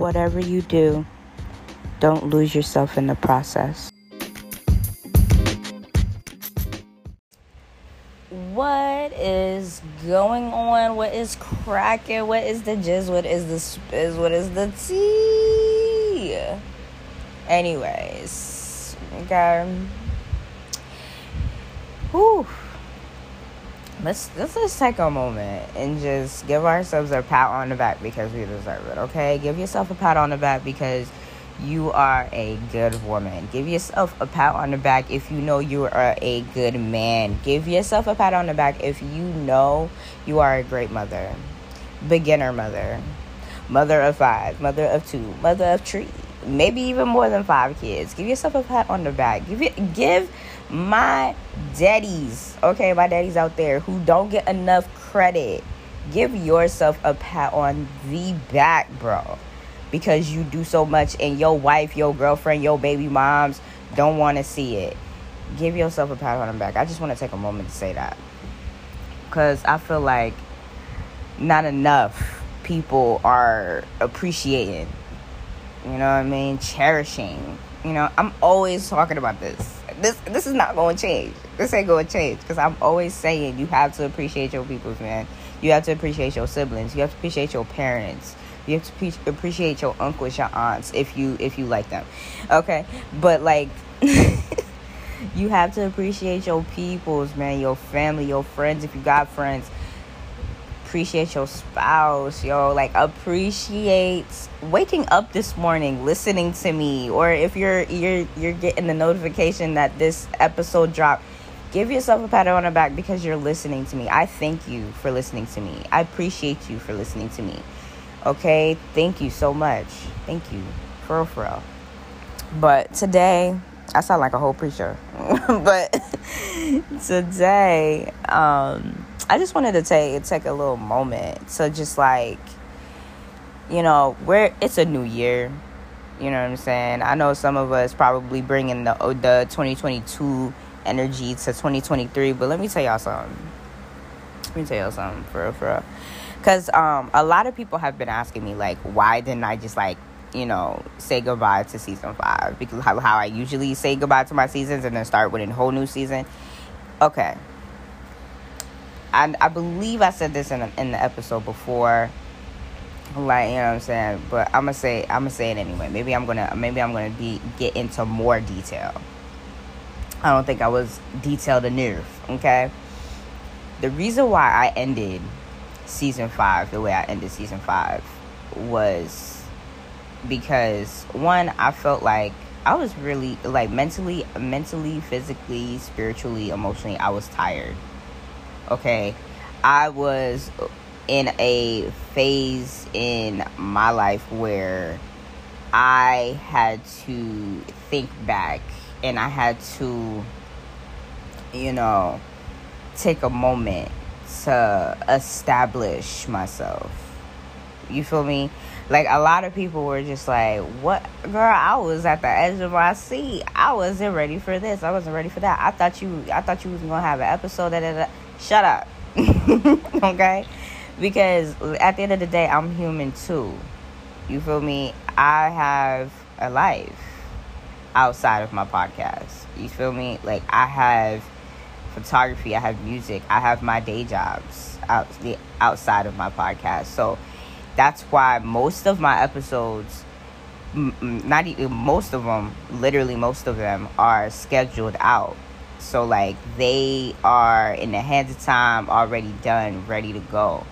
whatever you do, don't lose yourself in the process. What is going on? What is cracking? What is the jizz? What is the spizz? What is the tea? Anyways, okay. Whew. Let's let's just take a moment and just give ourselves a pat on the back because we deserve it. Okay, give yourself a pat on the back because you are a good woman. Give yourself a pat on the back if you know you are a good man. Give yourself a pat on the back if you know you are a great mother, beginner mother, mother of five, mother of two, mother of three, maybe even more than five kids. Give yourself a pat on the back. Give it give my daddies, okay, my daddies out there who don't get enough credit. Give yourself a pat on the back, bro because you do so much and your wife, your girlfriend, your baby moms don't want to see it. Give yourself a pat on the back. I just want to take a moment to say that. Because I feel like not enough people are appreciating, you know what I mean? Cherishing. You know, I'm always talking about this. This this is not going to change. This ain't going to change because I'm always saying you have to appreciate your peoples, man. You have to appreciate your siblings. You have to appreciate your parents you have to pre- appreciate your uncles, your aunts, if you if you like them. Okay, but like. you have to appreciate your peoples, man, your family, your friends. If you got friends, appreciate your spouse, yo. Like appreciate waking up this morning, listening to me, or if you're you're you're getting the notification that this episode dropped, give yourself a pat on the back because you're listening to me. I thank you for listening to me. I appreciate you for listening to me. Okay, thank you so much. Thank you, for real, for real. But today, I sound like a whole preacher. but today, um, I just wanted to take take a little moment to just like, you know, where it's a new year. You know what I'm saying? I know some of us probably bringing the the 2022 energy to 2023, but let me tell y'all something. Let me tell y'all something for real, for real because um, a lot of people have been asking me like why didn't i just like you know say goodbye to season five because how, how i usually say goodbye to my seasons and then start with a whole new season okay I, I believe i said this in, in the episode before. Like you know what i'm saying? But i'm gonna say i'm gonna say it anyway. Maybe i'm gonna maybe i'm gonna be get into more detail. I don't think i was detailed enough okay? The reason why i ended season five, the way I ended season five, was because one, I felt like I was really like mentally, mentally, physically, spiritually, emotionally, I was tired. Okay. I was in a phase in my life where I had to think back and I had to, you know, take a moment to establish myself. You feel me? Like a lot of people were just like, "What, girl? I was at the edge of my seat. I wasn't ready for this. I wasn't ready for that. I thought you, I thought you was gonna have an episode. That, shut up, okay? Because at the end of the day, I'm human too. You feel me? I have a life outside of my podcast. You feel me? Like I have photography, I have music, I have my day jobs out the outside of my podcast. So that's why most of my episodes not even most of them literally most of them are scheduled out so like they are in the hands of time already done ready to go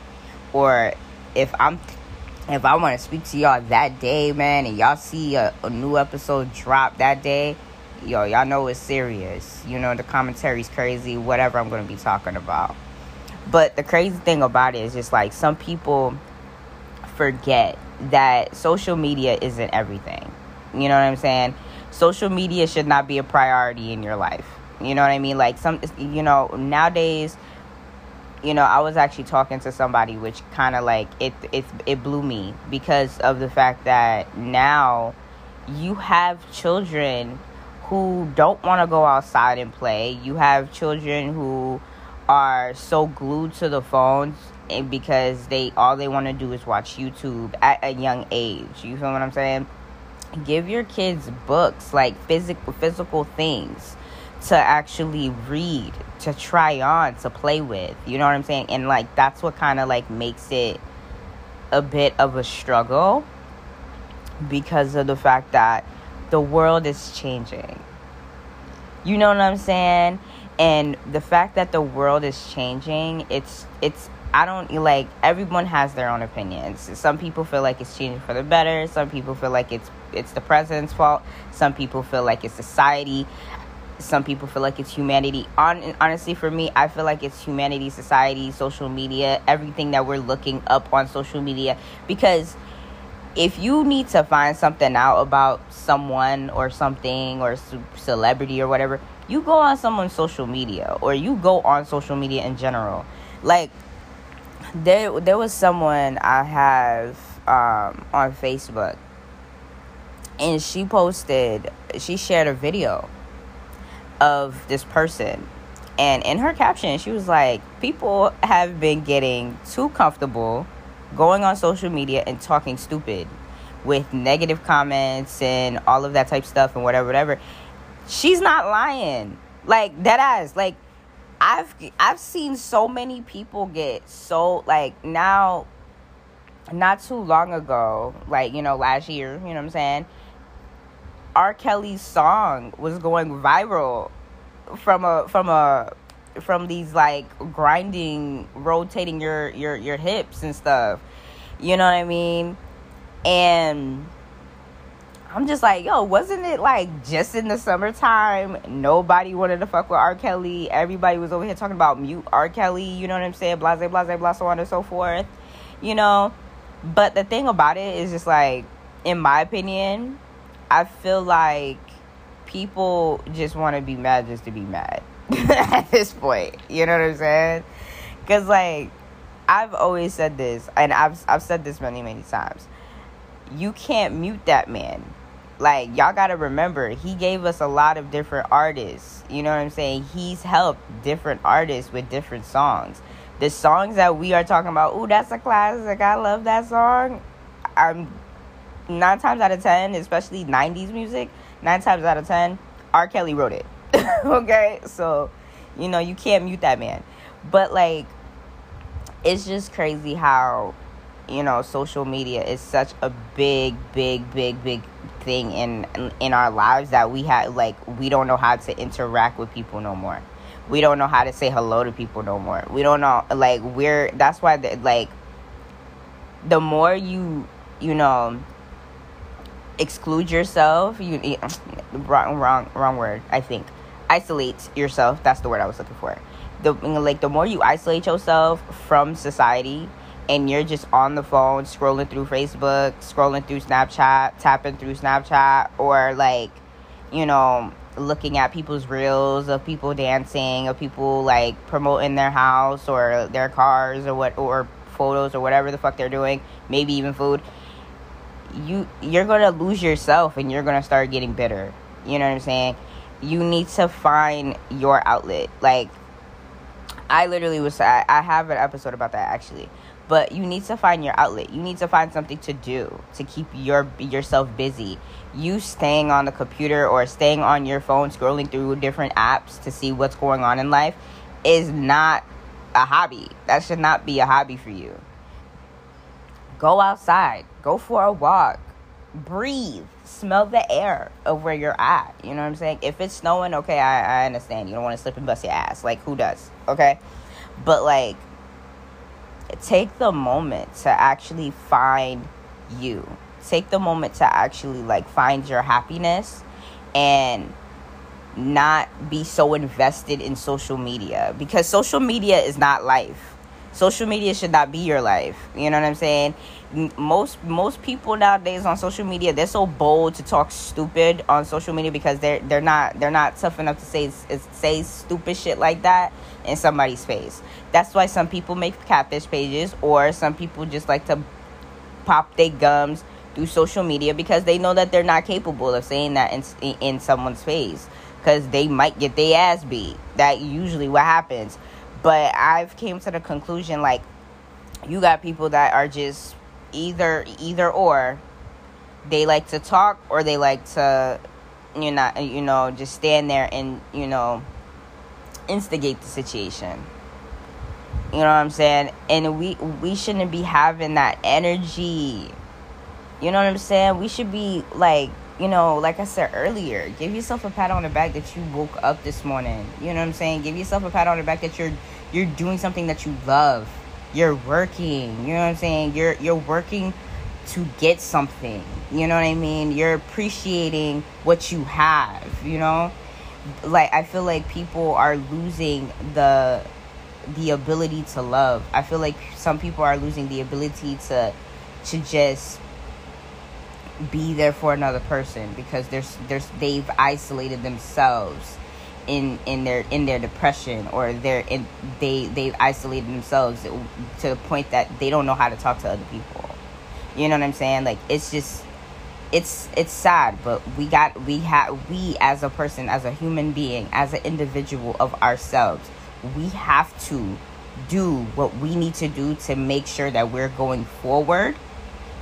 or if i'm if i want to speak to y'all that day man and y'all see a, a new episode drop that day yo, y'all know it's serious. You know, the commentary's crazy, whatever I'm going to be talking about. But the crazy thing about it is just like some people forget that social media isn't everything. You know what I'm saying? Social media should not be a priority in your life. You know what I mean? Like some you know, nowadays you know, I was actually talking to somebody which kind of like it it it blew me because of the fact that now you have children who don't want to go outside and play. You have children who are so glued to the phones and because they all they want to do is watch YouTube at a young age. You feel what I'm saying? Give your kids books like physical physical things to actually read, to try on, to play with. You know what I'm saying? And like that's what kind of like makes it a bit of a struggle because of the fact that the world is changing. You know what I'm saying? And the fact that the world is changing, it's it's I don't like everyone has their own opinions. Some people feel like it's changing for the better. Some people feel like it's it's the president's fault. Some people feel like it's society. Some people feel like it's humanity. On honestly, for me, I feel like it's humanity, society, social media, everything that we're looking up on social media. Because if you need to find something out about someone or something or celebrity or whatever, you go on someone's social media or you go on social media in general. Like there, there was someone I have um, on Facebook and she posted she shared a video of this person. And in her caption she was like people have been getting too comfortable going on social media and talking stupid with negative comments and all of that type stuff and whatever whatever. She's not lying. Like that ass. Like i've i've seen so many people get so like now not too long ago like you know last year you know what i'm saying R. Kelly's song was going viral from a from a from these like grinding, rotating your your your hips and stuff. You know what I mean? And I'm just like, yo, wasn't it like just in the summertime? Nobody wanted to fuck with R. Kelly. Everybody was over here talking about mute R. Kelly. You know what I'm saying? Blase, blase, blah, so on and so forth. You know? But the thing about it is just like, in my opinion, I feel like people just want to be mad just to be mad at this point. You know what I'm saying? Because, like, I've always said this, and I've, I've said this many, many times. You can't mute that man. Like, y'all got to remember, he gave us a lot of different artists. You know what I'm saying? He's helped different artists with different songs. The songs that we are talking about, ooh, that's a classic. I love that song. I'm nine times out of ten, especially '90s music, nine times out of ten, R. Kelly wrote it. okay, so you know you can't mute that man, but like, it's just crazy how you know social media is such a big, big, big, big thing in in our lives that we have like we don't know how to interact with people no more. We don't know how to say hello to people no more. We don't know like we're that's why the, like the more you you know exclude yourself you wrong wrong wrong word i think. Isolate yourself that's the word i was looking for. The like the more you isolate yourself from society and you're just on the phone scrolling through facebook scrolling through snapchat tapping through snapchat or like you know looking at people's reels of people dancing of people like promoting their house or their cars or what or photos or whatever the fuck they're doing maybe even food you you're gonna lose yourself and you're gonna start getting bitter. You know what i'm saying? You need to find your outlet. Like i literally was I, I have an episode about that actually. But you need to find your outlet. You need to find something to do to keep your yourself busy. You staying on the computer or staying on your phone scrolling through different apps to see what's going on in life is not a hobby. That should not be a hobby for you. Go outside Go for a walk. Breathe. Smell the air of where you're at. You know what I'm saying? If it's snowing, okay, I, I understand. You don't want to slip and bust your ass. Like, who does? Okay? But, like, take the moment to actually find you. Take the moment to actually, like, find your happiness and not be so invested in social media because social media is not life. Social media should not be your life. You know what I'm saying? most most people nowadays on social media they're so bold to talk stupid on social media because they're they're not they're not tough enough to say say stupid shit like that in somebody's face. That's why some people make catfish pages or some people just like to pop their gums through social media because they know that they're not capable of saying that in in someone's face because they might get their ass beat. That usually what happens. But I've came to the conclusion like you got people that are just either either or. They like to talk or they like to you know you know just stand there and you know instigate the situation. You know what i'm saying? And we we shouldn't be having that energy. You know what i'm saying? We should be like you know like i said earlier give yourself a pat on the back that you woke up this morning. You know what i'm saying? Give yourself a pat on the back that you're you're doing something that you love. You're working. You know what i'm saying? You're you're working to get something. You know what i mean? You're appreciating what you have you know? Like i feel like people are losing the the ability to love. I feel like some people are losing the ability to to just be there for another person because there's there's they've isolated themselves in in their in their depression or they're in they they've isolated themselves to the point that they don't know how to talk to other people. You know what i'm saying? Like it's just it's it's sad but we got we have we as a person as a human being as an individual of ourselves we have to do what we need to do to make sure that we're going forward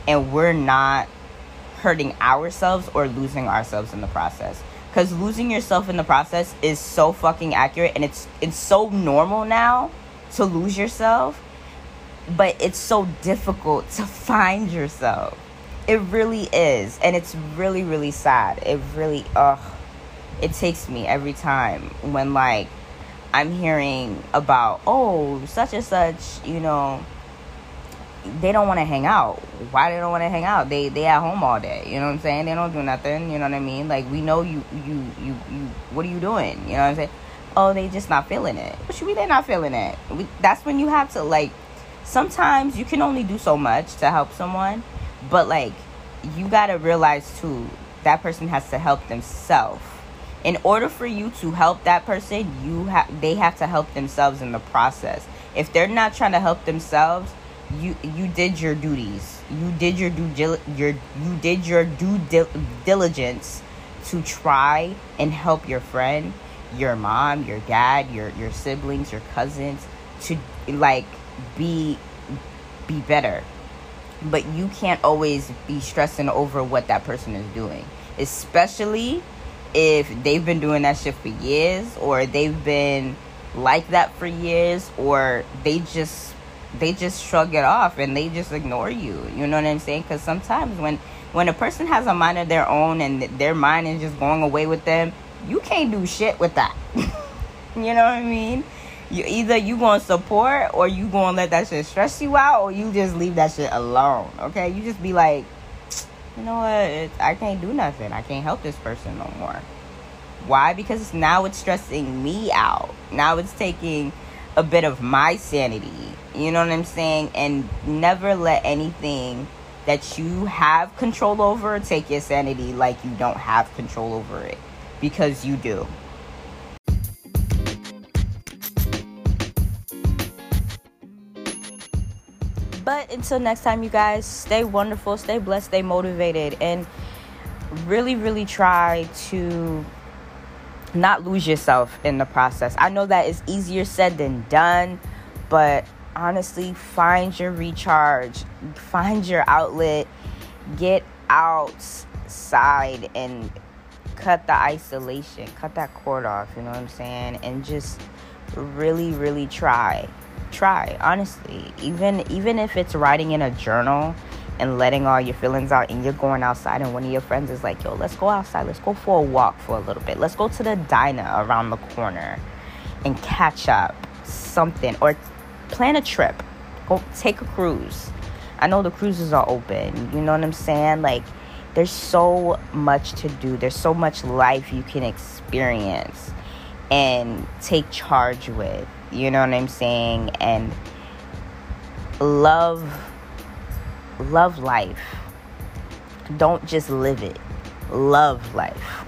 and we're not hurting ourselves or losing ourselves in the process. Because losing yourself in the process is so fucking accurate and it's it's so normal now to lose yourself but it's so difficult to find yourself. It really is and it's really really sad. It really ugh it takes me every time when like i'm hearing about oh such and such you know they don't want to hang out. Why they don't want to hang out? They they at home all day. You know what I'm saying? They don't do nothing. You know what I mean? Like we know you you you you. What are you doing? You know what I'm saying? Oh, they just not feeling it. What you mean they're not feeling it? We, that's when you have to like. Sometimes you can only do so much to help someone, but like you gotta realize too that person has to help themselves. In order for you to help that person, you have they have to help themselves in the process. If they're not trying to help themselves, you you did your duties. You did your due your you did your due diligence to try and help your friend, your mom, your dad, your your siblings, your cousins to like be be better. But you can't always be stressing over what that person is doing, especially if they've been doing that shit for years or they've been like that for years or they just they just shrug it off and they just ignore you. You know what I'm saying? Because sometimes when when a person has a mind of their own and their mind is just going away with them, you can't do shit with that. you know what I mean? You either you gonna support or you gonna let that shit stress you out or you just leave that shit alone. Okay, you just be like, you know what? I can't do nothing. I can't help this person no more. Why? Because now it's stressing me out. Now it's taking a bit of my sanity. You know what I'm saying? And never let anything that you have control over take your sanity like you don't have control over it because you do. But until next time, you guys, stay wonderful, stay blessed, stay motivated, and really, really try to not lose yourself in the process. I know that is easier said than done, but honestly, find your recharge, find your outlet, get outside and cut the isolation, cut that cord off, you know what I'm saying? And just really really try. Try, honestly. Even even if it's writing in a journal and letting all your feelings out and you're going outside and one of your friends is like yo let's go outside. Let's go for a walk for a little bit. Let's go to the diner around the corner and catch up something or plan a trip. Go take a cruise. I know the cruises are open you know what i'm saying? Like there's so much to do. There's so much life you can experience and take charge with you know what i'm saying? And love love life. Don't just live it, love life.